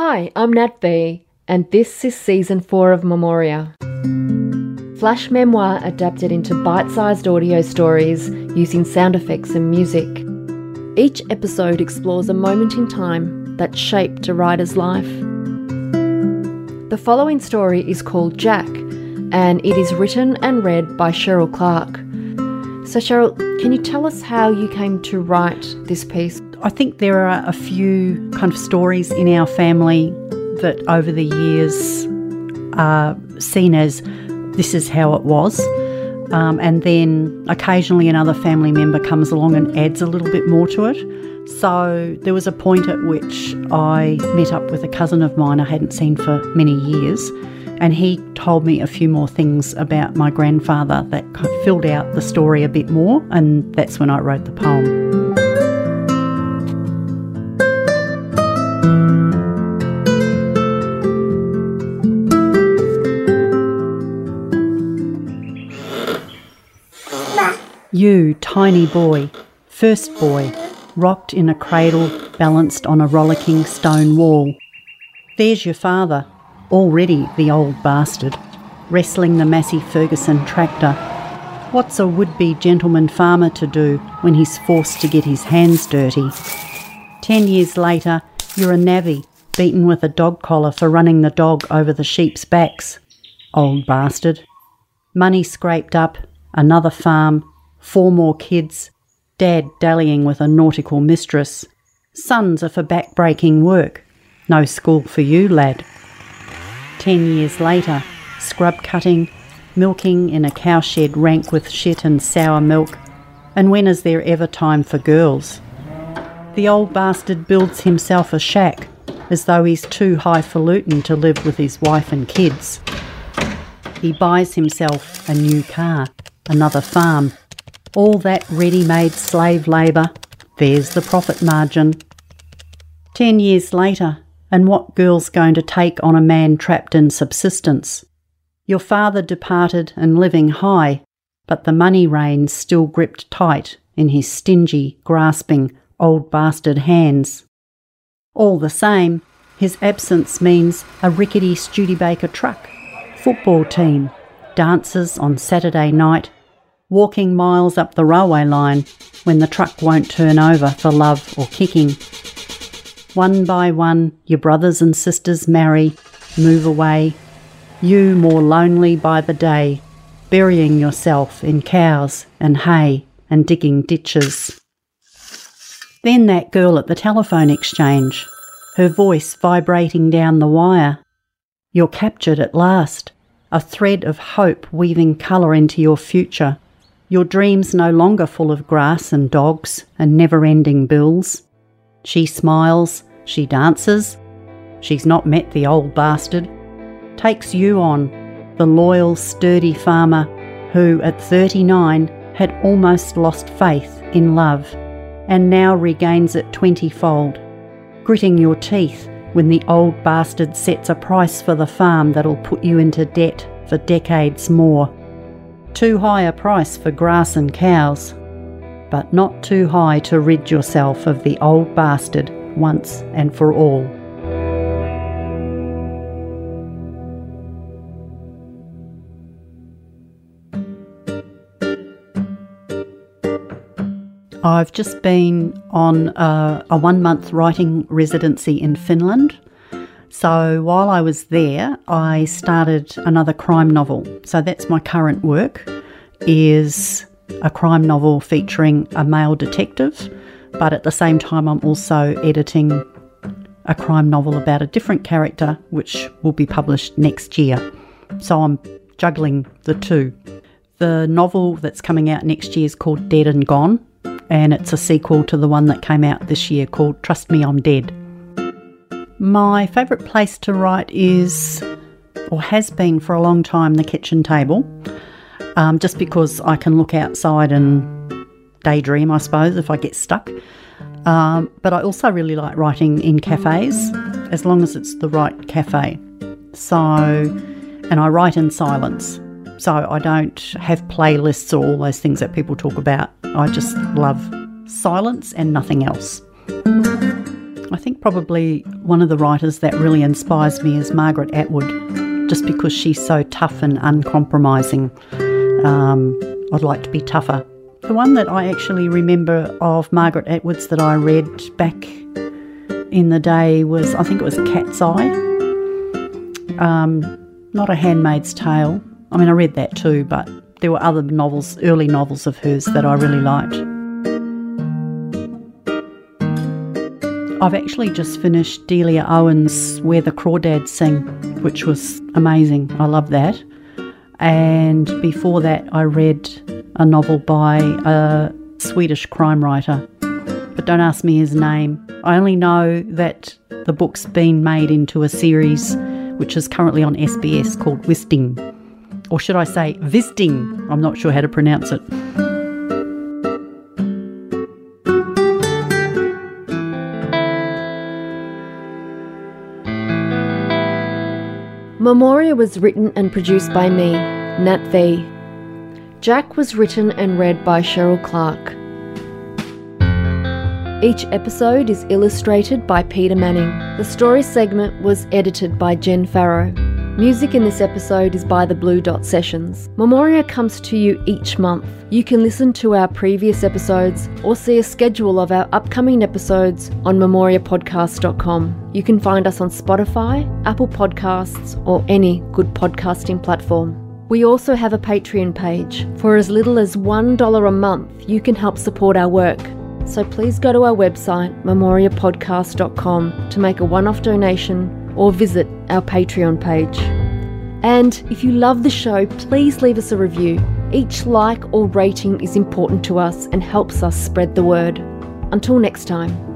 Hi, I'm Nat B, and this is season 4 of Memoria. Flash memoir adapted into bite sized audio stories using sound effects and music. Each episode explores a moment in time that shaped a writer's life. The following story is called Jack, and it is written and read by Sherryl Clark. So, Sherryl, can you tell us how you came to write this piece? I think there are a few kind of stories in our family that over the years are seen as this is how it was. Um, and then occasionally another family member comes along and adds a little bit more to it. So there was a point at which I met up with a cousin of mine I hadn't seen for many years, and he told me a few more things about my grandfather that filled out the story a bit more, and that's when I wrote the poem. You, tiny boy, first boy, rocked in a cradle balanced on a rollicking stone wall. There's your father, already the old bastard, wrestling the Massey Ferguson tractor. What's a would be gentleman farmer to do when he's forced to get his hands dirty? Ten years later, you're a navvy, beaten with a dog collar for running the dog over the sheep's backs. Old bastard. Money scraped up, another farm, four more kids, dad dallying with a nautical mistress. Sons are for back-breaking work. No school for you, lad. Ten years later, scrub cutting, milking in a cowshed rank with shit and sour milk. And when is there ever time for girls? The old bastard builds himself a shack, as though he's too highfalutin to live with his wife and kids. He buys himself a new car, another farm, all that ready made slave labour, there's the profit margin. Ten years later, and what girl's going to take on a man trapped in subsistence? Your father departed and living high, but the money reins still gripped tight in his stingy, grasping, old bastard hands. All the same, his absence means a rickety Studebaker truck, football team, dances on Saturday night, walking miles up the railway line when the truck won't turn over for love or kicking. One by one, your brothers and sisters marry, move away, you more lonely by the day, burying yourself in cows and hay and digging ditches. Then that girl at the telephone exchange, her voice vibrating down the wire. You're captured at last, a thread of hope weaving colour into your future your dreams no longer full of grass and dogs and never ending bills. She smiles, she dances. She's not met the old bastard. Takes you on, the loyal, sturdy farmer who, at 39, had almost lost faith in love and now regains it twentyfold, gritting your teeth when the old bastard sets a price for the farm that'll put you into debt for decades more. Too high a price for grass and cows, but not too high to rid yourself of the old bastard once and for all. I've just been on a, a one month writing residency in Finland so while I was there, I started another crime novel. So that's my current work is a crime novel featuring a male detective, but at the same time I'm also editing a crime novel about a different character which will be published next year. So I'm juggling the two. The novel that's coming out next year is called Dead and Gone, and it's a sequel to the one that came out this year called Trust Me I'm Dead. My favourite place to write is, or has been for a long time, the kitchen table, um, just because I can look outside and daydream, I suppose, if I get stuck. Um, but I also really like writing in cafes, as long as it's the right cafe. So, and I write in silence. So I don't have playlists or all those things that people talk about. I just love silence and nothing else. I think probably one of the writers that really inspires me is Margaret Atwood, just because she's so tough and uncompromising. Um, I'd like to be tougher. The one that I actually remember of Margaret Atwood's that I read back in the day was, I think it was Cat's Eye. Um, not A Handmaid's Tale. I mean, I read that too, but there were other novels, early novels of hers that I really liked. I've actually just finished Delia Owens' Where the Crawdads Sing, which was amazing. I love that. And before that, I read a novel by a Swedish crime writer, but don't ask me his name. I only know that the book's been made into a series which is currently on SBS called Wisting. Or should I say Visting? I'm not sure how to pronounce it. Memoria was written and produced by me, Nat V. Jack was written and read by Sherryl Clark. Each episode is illustrated by Peter Manning. The story segment was edited by Jen Farrow. Music in this episode is by the Blue Dot Sessions. Memoria comes to you each month. You can listen to our previous episodes or see a schedule of our upcoming episodes on memoriapodcast.com. You can find us on Spotify, Apple Podcasts, or any good podcasting platform. We also have a Patreon page. For as little as $1 a month, you can help support our work. So please go to our website, memoriapodcast.com, to make a one off donation or visit our Patreon page. And if you love the show, please leave us a review. Each like or rating is important to us and helps us spread the word. Until next time.